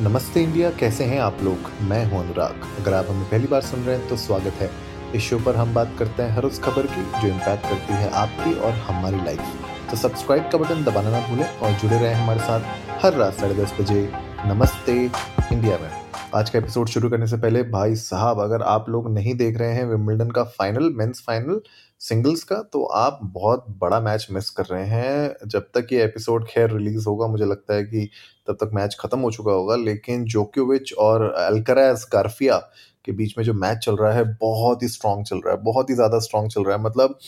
नमस्ते इंडिया, कैसे हैं आप लोग? मैं हूँ अनुराग। अगर आप हमें पहली बार सुन रहे हैं तो स्वागत है। इस शो पर हम बात करते हैं हर उस खबर की जो इम्पैक्ट करती है आपकी और हमारी लाइफ तो सब्सक्राइब का बटन दबाना ना भूलें और जुड़े रहें हमारे साथ हर रात साढ़े दस बजे नमस्ते इंडिया में। आज का एपिसोड शुरू करने से पहले भाई साहब, अगर आप लोग नहीं देख रहे हैं विम्बल्डन का फाइनल मेंस फाइनल सिंगल्स का तो आप बहुत बड़ा मैच मिस कर रहे हैं। जब तक ये एपिसोड खैर रिलीज़ होगा, मुझे लगता है कि तब तक मैच खत्म हो चुका होगा, लेकिन जोक्योविच और अल्कराज गार्फिया के बीच में जो मैच चल रहा है, बहुत ही स्ट्रांग चल रहा है, बहुत ही ज़्यादा स्ट्रांग चल रहा है। मतलब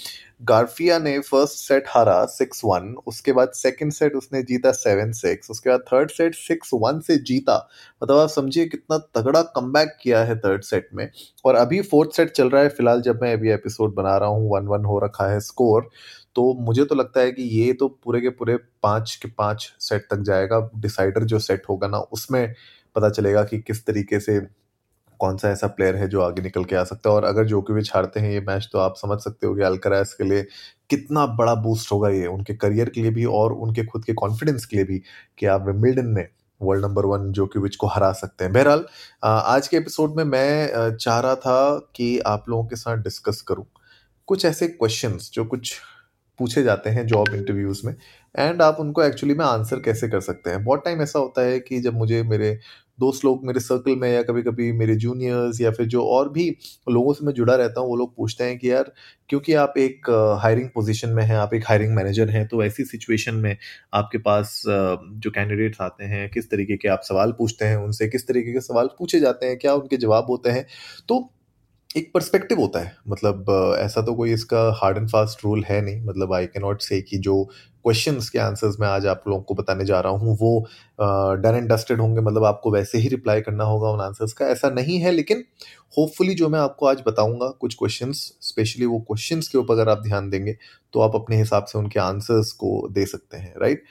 गार्फिया ने फ़र्स्ट सेट हारा सिक्स वन उसके बाद सेकंड सेट उसने जीता सेवन सिक्स उसके बाद थर्ड सेट सिक्स वन से जीता। मतलब आप समझिए कितना तगड़ा कम किया है थर्ड सेट में। और अभी फोर्थ सेट चल रहा है, फ़िलहाल जब मैं अभी एपिसोड बना रहा हूँ वन वन हो रखा है स्कोर तो मुझे तो लगता है कि ये तो पूरे के पूरे पाँच के पाँच सेट तक जाएगा। डिसाइडर जो सेट होगा ना, उसमें पता चलेगा कि किस तरीके से कौन सा ऐसा प्लेयर है जो आगे निकल के आ सकता है। और अगर जो जोकोविच हारते हैं ये मैच तो आप समझ सकते हो कि अल्कराज के लिए कितना बड़ा बूस्ट होगा ये। उनके करियर के लिए भी और उनके खुद के कॉन्फिडेंस के लिए भी कि आप विमिल्डन में वर्ल्ड नंबर वन जो जोकोविच को हरा सकते हैं। बहरहाल आज के एपिसोड में मैं चाह रहा था कि आप लोगों के साथ डिस्कस करूँ। कुछ ऐसे क्वेश्चंस जो कुछ पूछे जाते हैं जॉब इंटरव्यूज़ में एंड आप उनको एक्चुअली में आंसर कैसे कर सकते हैं? बहुत टाइम ऐसा होता है कि जब मुझे मेरे दोस्त लोग मेरे सर्कल में या कभी कभी मेरे जूनियर्स या फिर जो और भी लोगों से मैं जुड़ा रहता हूँ, वो लोग पूछते हैं कि यार, क्योंकि आप एक हायरिंग पोजीशन में हैं, आप एक हायरिंग मैनेजर हैं तो ऐसी सिचुएशन में आपके पास जो कैंडिडेट्स आते हैं, किस तरीके के आप सवाल पूछते हैं, उनसे किस तरीके के सवाल पूछे जाते हैं, क्या उनके जवाब होते हैं? तो एक पर्सपेक्टिव होता है। मतलब ऐसा तो कोई इसका हार्ड एंड फास्ट रूल है नहीं। मतलब आई कैन नॉट से कि जो क्वेश्चंस के आंसर्स मैं आज आप लोगों को बताने जा रहा हूँ, वो डन एंड डस्टेड होंगे। मतलब आपको वैसे ही रिप्लाई करना होगा उन आंसर्स का। ऐसा नहीं है, लेकिन होपफुली जो मैं आपको आज बताऊँगा कुछ क्वेश्चन स्पेशली वो क्वेश्चन के ऊपर अगर आप ध्यान देंगे तो आप अपने हिसाब से उनके आंसर्स को दे सकते हैं राइट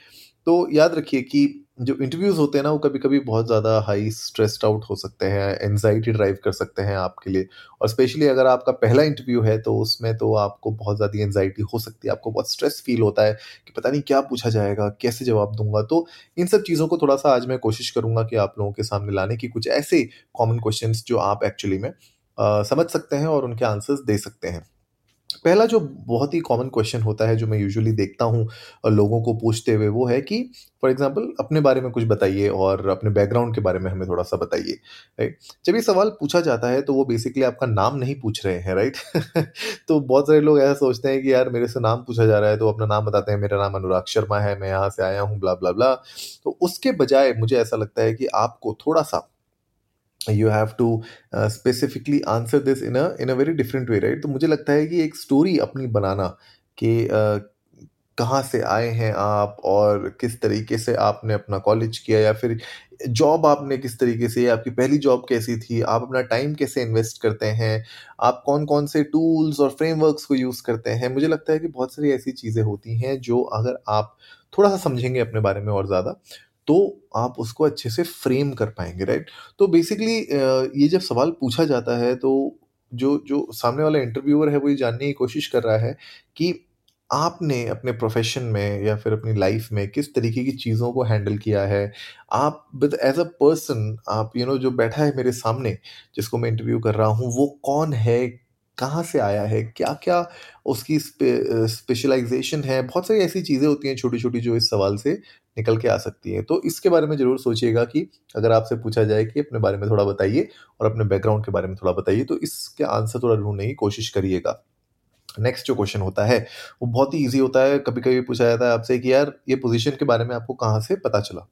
तो याद रखिए कि जो इंटरव्यूज़ होते हैं ना वो कभी कभी बहुत ज़्यादा हाई स्ट्रेस्ड आउट हो सकते हैं एनजाइटी ड्राइव कर सकते हैं आपके लिए। और स्पेशली अगर आपका पहला इंटरव्यू है तो उसमें तो आपको बहुत ज़्यादा एनजाइटी हो सकती है। आपको बहुत स्ट्रेस फील होता है कि पता नहीं क्या पूछा जाएगा कैसे जवाब दूँगा। तो इन सब चीज़ों को थोड़ा सा आज मैं कोशिश करूँगा कि आप लोगों के सामने लाने की कुछ ऐसे कॉमन क्वेश्चन जो आप एक्चुअली में आ, समझ सकते हैं और उनके आंसर्स दे सकते हैं। पहला जो बहुत ही कॉमन क्वेश्चन होता है, जो मैं यूजुअली देखता हूँ लोगों को पूछते हुए, वो है कि फॉर एग्जांपल अपने बारे में कुछ बताइए और अपने बैकग्राउंड के बारे में हमें थोड़ा सा बताइए राइट जब ये सवाल पूछा जाता है तो वो बेसिकली आपका नाम नहीं पूछ रहे हैं राइट तो बहुत सारे लोग ऐसा सोचते हैं कि, यार, मेरे से नाम पूछा जा रहा है तो अपना नाम बताते हैं, मेरा नाम अनुराग शर्मा है, मैं यहाँ से आया हूँ ब्ला ब्ला ब्ला तो उसके बजाय मुझे ऐसा लगता है कि आपको थोड़ा सा you have to specifically answer this in a in a very different way right तो मुझे लगता है कि एक स्टोरी अपनी बनाना कि uh, कहाँ से आए हैं आप और किस तरीके से आपने अपना कॉलेज किया या फिर जॉब आपने किस तरीके से आपकी पहली जॉब कैसी थी आप अपना टाइम कैसे इन्वेस्ट करते हैं आप कौन कौन से टूल्स और फ्रेमवर्क्स को यूज़ करते हैं? मुझे लगता है कि बहुत सारी ऐसी चीज़ें होती हैं जो अगर आप थोड़ा सा समझेंगे अपने बारे में और ज़्यादा तो आप उसको अच्छे से फ्रेम कर पाएँगे राइट तो बेसिकली ये जब सवाल पूछा जाता है तो जो जो सामने वाला इंटरव्यूअर है वो ये जानने की कोशिश कर रहा है कि आपने अपने प्रोफेशन में या फिर अपनी लाइफ में किस तरीके की चीज़ों को हैंडल किया है? आप विद एज अ पर्सन आप यू you नो know, जो बैठा है मेरे सामने जिसको मैं इंटरव्यू कर रहा हूँ वो कौन है? कहाँ से आया है? क्या क्या उसकी स्पेशलाइजेशन है? बहुत सारी ऐसी चीज़ें होती हैं छोटी छोटी जो इस सवाल से निकल के आ सकती है। तो इसके बारे में ज़रूर सोचिएगा कि अगर आपसे पूछा जाए कि अपने बारे में थोड़ा बताइए और अपने बैकग्राउंड के बारे में थोड़ा बताइए तो इसके आंसर थोड़ा ढूँढने की कोशिश करिएगा। नेक्स्ट जो क्वेश्चन होता है, वो बहुत ही ईजी होता है। कभी कभी पूछा जाता है आपसे कि यार, ये पोजीशन के बारे में आपको कहाँ से पता चला?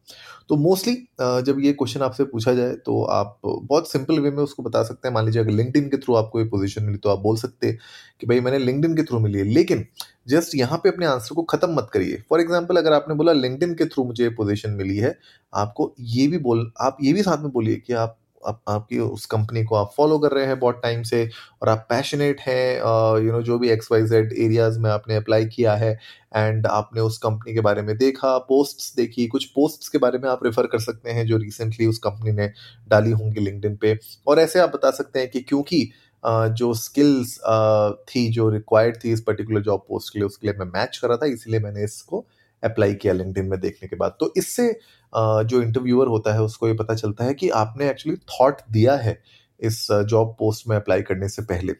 तो मोस्टली जब ये क्वेश्चन आपसे पूछा जाए तो आप बहुत सिंपल वे में उसको बता सकते हैं। मान लीजिए, अगर लिंकड के थ्रू आपको ये पोजीशन मिली तो आप बोल सकते हैं कि भाई, मैंने लिंकड के थ्रू मिली है। लेकिन जस्ट यहाँ पे अपने आंसर को खत्म मत करिए। फॉर एग्ज़ाम्पल अगर आपने बोला लिंकड के थ्रू मुझे पोजिशन मिली है। आपको ये भी बोल, आप ये भी साथ में बोलिए कि आप आप आपकी उस कंपनी को आप फॉलो कर रहे हैं बहुत टाइम से और आप पैशनेट हैं यू नो जो भी एक्स वाई जेड एरियाज़ में आपने अप्लाई किया है एंड आपने उस कंपनी के बारे में देखा पोस्ट्स देखी कुछ पोस्ट्स के बारे में आप रेफर कर सकते हैं जो रिसेंटली उस कंपनी ने डाली होंगी लिंकडिन पे। और ऐसे आप बता सकते हैं कि क्योंकि Uh, जो स्किल्स uh, थी जो रिक्वायर्ड थी इस पर्टिकुलर जॉब पोस्ट के लिए उसके लिए मैं मैच कर रहा था इसलिए मैंने इसको अप्लाई किया लिंक्डइन में देखने के बाद। तो इससे जो इंटरव्यूअर होता है, उसको ये पता चलता है कि आपने एक्चुअली थॉट दिया है इस जॉब पोस्ट में अप्लाई करने से पहले।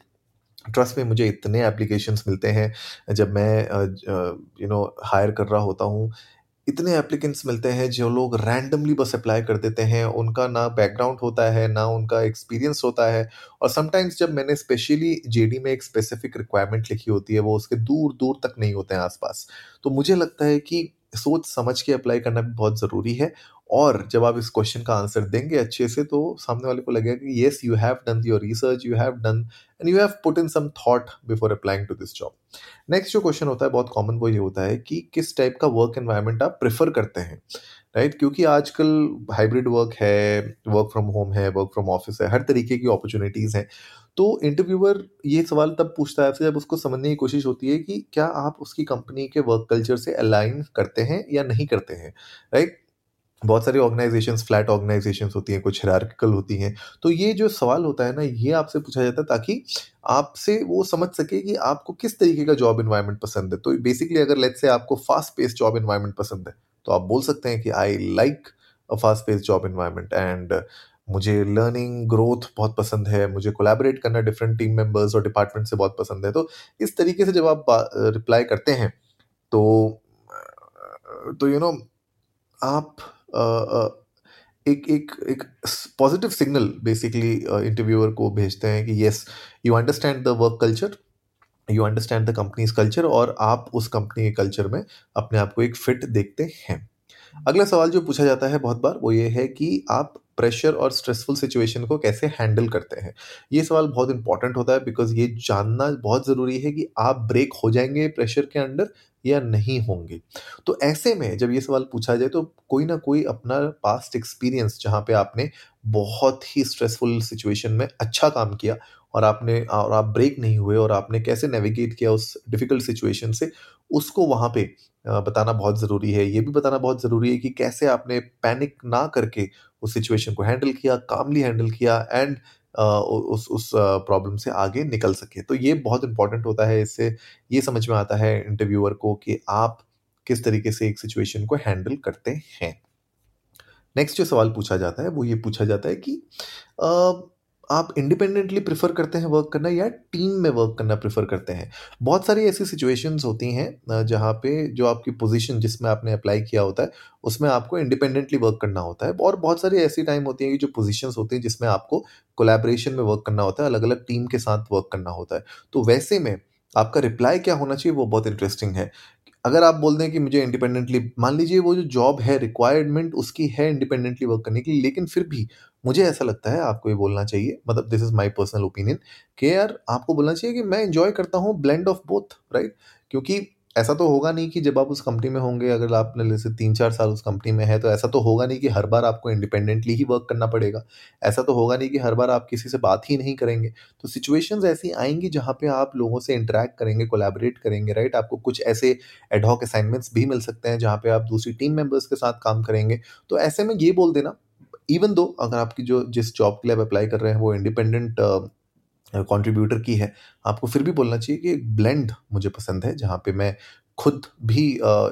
ट्रस्ट में मुझे इतने एप्लीकेशंस मिलते हैं। जब मैं यू नो हायर कर रहा होता हूँ इतने एप्लीकेंट्स मिलते हैं जो लोग रैंडमली बस अप्लाई कर देते हैं। उनका ना बैकग्राउंड होता है, ना उनका एक्सपीरियंस होता है। और समटाइम्स जब मैंने स्पेशली जेडी में एक स्पेसिफिक रिक्वायरमेंट लिखी होती है, वो उसके दूर दूर तक नहीं होते हैं आसपास। तो मुझे लगता है कि सोच समझ के अप्लाई करना भी बहुत ज़रूरी है। और जब आप इस क्वेश्चन का आंसर देंगे अच्छे से तो सामने वाले को लगेगा कि yes you have done your research you have done and you have put in some thought before applying to this job next जो क्वेश्चन होता है, बहुत कॉमन वो ये होता है कि किस टाइप का वर्क एनवायरनमेंट आप प्रेफर करते हैं राइट right? क्योंकि आजकल हाइब्रिड वर्क है वर्क फ्रॉम होम है वर्क फ्रॉम ऑफ़िस है, हर तरीके की अपॉर्चुनिटीज़ हैं। तो इंटरव्यूअर ये सवाल तब पूछता है आपसे जब उसको समझने की कोशिश होती है कि क्या आप उसकी कंपनी के वर्क कल्चर से अलाइन करते हैं या नहीं करते हैं राइट बहुत सारी ऑर्गेनाइजेशन फ्लैट ऑर्गेनाइजेशन होती हैं, कुछ हिरार्किकल होती हैं। तो ये जो सवाल होता है ना, ये आपसे पूछा जाता है ताकि आपसे वो समझ सके कि आपको किस तरीके का जॉब इन्वायरमेंट पसंद है। तो बेसिकली अगर लेट्स से आपको फास्ट पेस जॉब इन्वायरमेंट पसंद है तो आप बोल सकते हैं कि I like a fast pace job environment and मुझे लर्निंग ग्रोथ बहुत पसंद है मुझे कोलैबोरेट करना डिफरेंट टीम मेंबर्स और डिपार्टमेंट से बहुत पसंद है। तो इस तरीके से जब आप रिप्लाई करते हैं तो तो यू you नो know, आप आ, एक एक एक पॉजिटिव सिग्नल बेसिकली इंटरव्यूअर को भेजते हैं कि yes you understand the work culture you understand the company's culture और आप उस कंपनी के कल्चर में अपने आप को एक फिट देखते हैं। अगला सवाल जो पूछा जाता है बहुत बार वो ये है कि आप प्रेशर और स्ट्रेसफुल सिचुएशन को कैसे हैंडल करते हैं? ये सवाल बहुत इंपॉर्टेंट होता है बिकॉज़ ये जानना बहुत ज़रूरी है कि आप ब्रेक हो जाएँगे प्रेशर के अंडर या नहीं होंगे। तो ऐसे में जब ये सवाल पूछा जाए तो कोई ना कोई अपना पास्ट एक्सपीरियंस जहाँ पे आपने बहुत ही स्ट्रेसफुल सिचुएशन में अच्छा काम किया और आपने, और आप ब्रेक नहीं हुए और आपने कैसे नेविगेट किया उस डिफ़िकल्ट सिचुएशन से, उसको वहाँ पे बताना बहुत ज़रूरी है। ये भी बताना बहुत ज़रूरी है कि कैसे आपने पैनिक ना करके उस सिचुएशन को हैंडल किया कामली हैंडल किया एंड उस उस प्रॉब्लम से आगे निकल सके। तो ये बहुत इंपॉर्टेंट होता है इससे, ये समझ में आता है इंटरव्यूअर को कि आप किस तरीके से एक सिचुएशन को हैंडल करते हैं। नेक्स्ट जो सवाल पूछा जाता है, वो ये पूछा जाता है कि आप इंडिपेंडेंटली प्रेफर करते हैं वर्क करना या टीम में वर्क करना प्रेफर करते हैं? बहुत सारी ऐसी सिचुएशंस होती हैं जहाँ पे जो आपकी पोजीशन जिसमें आपने अप्लाई किया होता है, उसमें आपको इंडिपेंडेंटली वर्क करना होता है। और बहुत सारी ऐसी टाइम होती हैं कि जो पोजीशंस होती हैं जिसमें आपको कोलैबोरेशन में वर्क करना होता है अलग अलग टीम के साथ वर्क करना होता है। तो वैसे में आपका रिप्लाई क्या होना चाहिए वो बहुत इंटरेस्टिंग है। अगर आप बोल दें कि मुझे इंडिपेंडेंटली मान लीजिए वो जो जॉब है रिक्वायरमेंट उसकी है इंडिपेंडेंटली वर्क करने की लेकिन फिर भी मुझे ऐसा लगता है आपको ये बोलना चाहिए मतलब this is my personal opinion कि यार आपको बोलना चाहिए कि मैं इन्जॉय करता हूँ ब्लेंड ऑफ़ बोथ राइट क्योंकि ऐसा तो होगा नहीं कि जब आप उस कंपनी में होंगे, अगर आपने जैसे तीन चार साल उस कंपनी में है तो ऐसा तो होगा नहीं कि हर बार आपको इंडिपेंडेंटली ही वर्क करना पड़ेगा। ऐसा तो होगा नहीं कि हर बार आप किसी से बात ही नहीं करेंगे। तो सिचुएशंस ऐसी आएँगी जहाँ पे आप लोगों से इंटरेक्ट करेंगे कोलैबोरेट करेंगे राइट आपको कुछ ऐसे एडहॉक असाइनमेंट्स भी मिल सकते हैं जहाँ पे आप दूसरी टीम मेंबर्स के साथ काम करेंगे। तो ऐसे में ये बोल देना इवन दो अगर आपकी जो जिस जॉब के लिए आप अप्लाई कर रहे हैं, वो इंडिपेंडेंट कंट्रीब्यूटर की है, आपको फिर भी बोलना चाहिए कि एक ब्लेंड मुझे पसंद है, जहाँ पे मैं खुद भी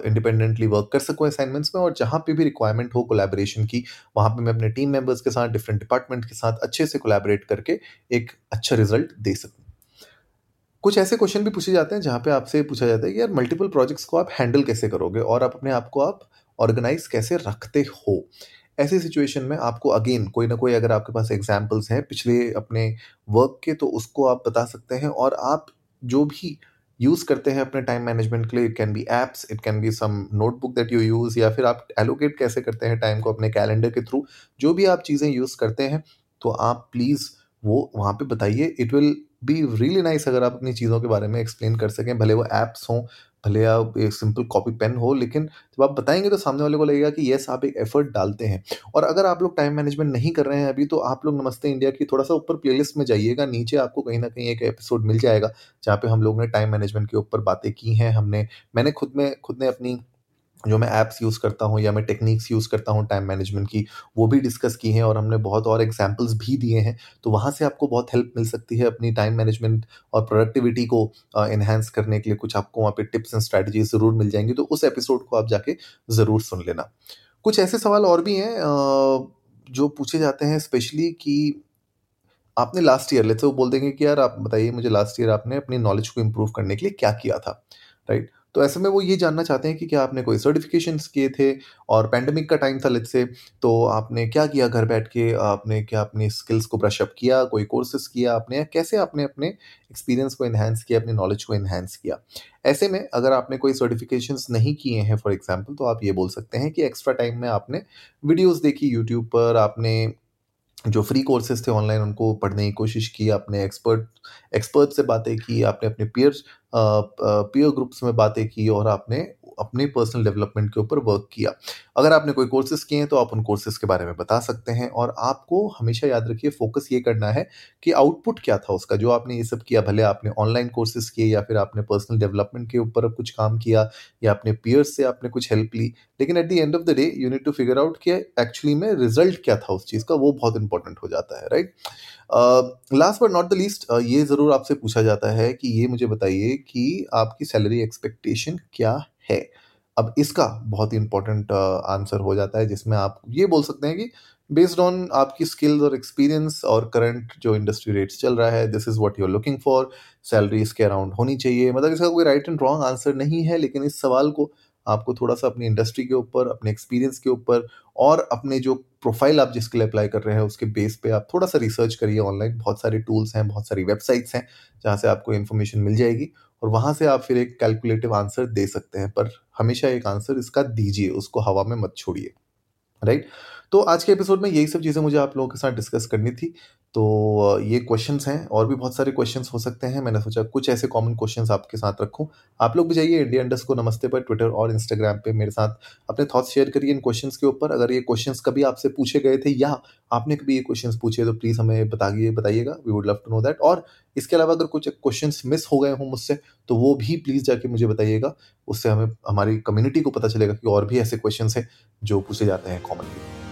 इंडिपेंडेंटली वर्क कर सकूँ असाइनमेंट्स में और जहाँ पे भी रिक्वायरमेंट हो कोलैबोरेशन की, वहाँ पे मैं अपने टीम मेंबर्स के साथ डिफरेंट डिपार्टमेंट के साथ अच्छे से कोलैबोरेट करके एक अच्छा रिज़ल्ट दे सकूँ। कुछ ऐसे क्वेश्चन भी पूछे जाते हैं, जहाँ पे आपसे पूछा जाता है कि यार मल्टीपल प्रोजेक्ट्स को आप हैंडल कैसे करोगे और आप अपने आप को आप ऑर्गेनाइज कैसे रखते हो? ऐसी सिचुएशन में आपको अगेन कोई ना कोई अगर आपके पास एग्जाम्पल्स हैं पिछले अपने वर्क के तो उसको आप बता सकते हैं और आप जो भी यूज़ करते हैं अपने टाइम मैनेजमेंट के लिए it can be apps it can be some notebook that you use या फिर आप एलोकेट कैसे करते हैं टाइम को अपने कैलेंडर के थ्रू जो भी आप चीज़ें यूज़ करते हैं तो आप प्लीज़ वो वहाँ पे बताइए। It will be really nice अगर आप अपनी चीज़ों के बारे में एक्सप्लेन कर सकें, भले वो ऐप्स हों भले आप एक सिंपल कॉपी पेन हो, लेकिन जब आप बताएँगे तो सामने वाले को लगेगा कि यस आप एक एफर्ट डालते हैं। और अगर आप लोग टाइम मैनेजमेंट नहीं कर रहे हैं अभी तो आप लोग नमस्ते इंडिया की थोड़ा सा ऊपर प्लेलिस्ट में जाइएगा, नीचे आपको कहीं ना कहीं एक एपिसोड मिल जाएगा, जहाँ पे हम लोग ने टाइम मैनेजमेंट के ऊपर बातें की हैं, हमने, मैंने खुद में, खुद ने अपनी जो मैं ऐप्स यूज़ करता हूँ या मैं टेक्निक्स यूज़ करता हूँ टाइम मैनेजमेंट की, वो भी डिस्कस की हैं और हमने बहुत और एग्जांपल्स भी दिए हैं। तो वहाँ से आपको बहुत हेल्प मिल सकती है अपनी टाइम मैनेजमेंट और प्रोडक्टिविटी को इन्हेंस करने के लिए। कुछ आपको वहाँ पे टिप्स एंड स्ट्रैटेजी ज़रूर मिल जाएँगी तो उस एपिसोड को आप जाके ज़रूर सुन लेना। कुछ ऐसे सवाल और भी हैं जो पूछे जाते हैं स्पेशली कि आपने लास्ट ईयर लेते वो बोल देंगे कि यार आप बताइए मुझे लास्ट ईयर आपने अपनी नॉलेज को इम्प्रूव करने के लिए क्या किया था राइट तो ऐसे में वो ये जानना चाहते हैं कि क्या आपने कोई सर्टिफिकेशन किए थे? और पैंडमिक का टाइम था लेट से तो आपने क्या किया घर बैठ के? आपने क्या अपनी स्किल्स को ब्रशअप किया? कोई कोर्सेज किया आपने? कैसे आपने अपने एक्सपीरियंस को इन्हेंस किया, अपने नॉलेज को इन्हेंस किया? ऐसे में अगर आपने कोई सर्टिफिकेशन नहीं किए हैं फॉर एग्ज़ाम्पल तो आप ये बोल सकते हैं कि एक्स्ट्रा टाइम में आपने वीडियोज़ देखी यूट्यूब पर, आपने जो फ्री कोर्सेज थे ऑनलाइन उनको पढ़ने की कोशिश की आपने एक्सपर्ट एक्सपर्ट से बातें की, आपने अपने पीयर्स पीयर ग्रुप्स में बातें की और आपने अपने पर्सनल डेवलपमेंट के ऊपर वर्क किया। अगर आपने कोई कोर्सेज किए हैं तो आप उन कोर्सेज के बारे में बता सकते हैं और आपको हमेशा याद रखिए फोकस ये करना है कि आउटपुट क्या था उसका। जो आपने ये सब किया, भले आपने ऑनलाइन कोर्सेज किए या फिर आपने पर्सनल डेवलपमेंट के ऊपर कुछ काम किया या अपने पीयर्स से आपने कुछ हेल्प ली, लेकिन at the end of the day you need to figure out कि एक्चुअली में रिज़ल्ट क्या था उस चीज़ का, वो बहुत इंपॉर्टेंट हो जाता है right last but not the least ये ज़रूर आपसे पूछा जाता है कि ये मुझे बताइए कि आपकी सैलरी एक्सपेक्टेशन क्या है। अब इसका बहुत ही इंपॉर्टेंट आंसर हो जाता है, जिसमें आप ये बोल सकते हैं कि बेस्ड ऑन आपकी स्किल्स और एक्सपीरियंस और करंट जो इंडस्ट्री रेट्स चल रहा है this is what you are looking for salary इसके अराउंड होनी चाहिए। मतलब इसका कोई राइट एंड रॉन्ग आंसर नहीं है, लेकिन इस सवाल को आपको थोड़ा सा अपनी इंडस्ट्री के ऊपर, अपने एक्सपीरियंस के ऊपर और अपने जो प्रोफ़ाइल आप जिसके लिए अप्लाई कर रहे हैं, उसके बेस पे आप थोड़ा सा रिसर्च करिए ऑनलाइन बहुत सारे टूल्स हैं, बहुत सारी वेबसाइट्स हैं जहाँ से आपको इन्फॉर्मेशन मिल जाएगी और वहाँ से आप फिर एक कैलकुलेटिव आंसर दे सकते हैं। पर हमेशा एक आंसर इसका दीजिए, उसको हवा में मत छोड़िए। राइट तो आज के एपिसोड में यही सब चीज़ें मुझे आप लोगों के साथ डिस्कस करनी थी। तो ये क्वेश्चंस हैं और भी बहुत सारे क्वेश्चंस हो सकते हैं। मैंने सोचा कुछ ऐसे कॉमन क्वेश्चंस आपके साथ रखूँ। आप लोग भी जाइए इंडिया इंडस्ट को नमस्ते पर ट्विटर और इंस्टाग्राम पे मेरे साथ अपने थॉट्स शेयर करिए इन क्वेश्चंस के ऊपर। अगर ये क्वेश्चंस कभी आपसे पूछे गए थे या आपने कभी ये क्वेश्चंस पूछे तो प्लीज़ हमें बताइए, बताइएगा। We would love to know that और इसके अलावा अगर कुछ क्वेश्चन मिस हो गए हों मुझसे तो वो भी प्लीज़ जाके मुझे बताइएगा। उससे हमें, हमारी कम्युनिटी को पता चलेगा कि और भी ऐसे क्वेश्चन हैं जो पूछे जाते हैं कॉमनली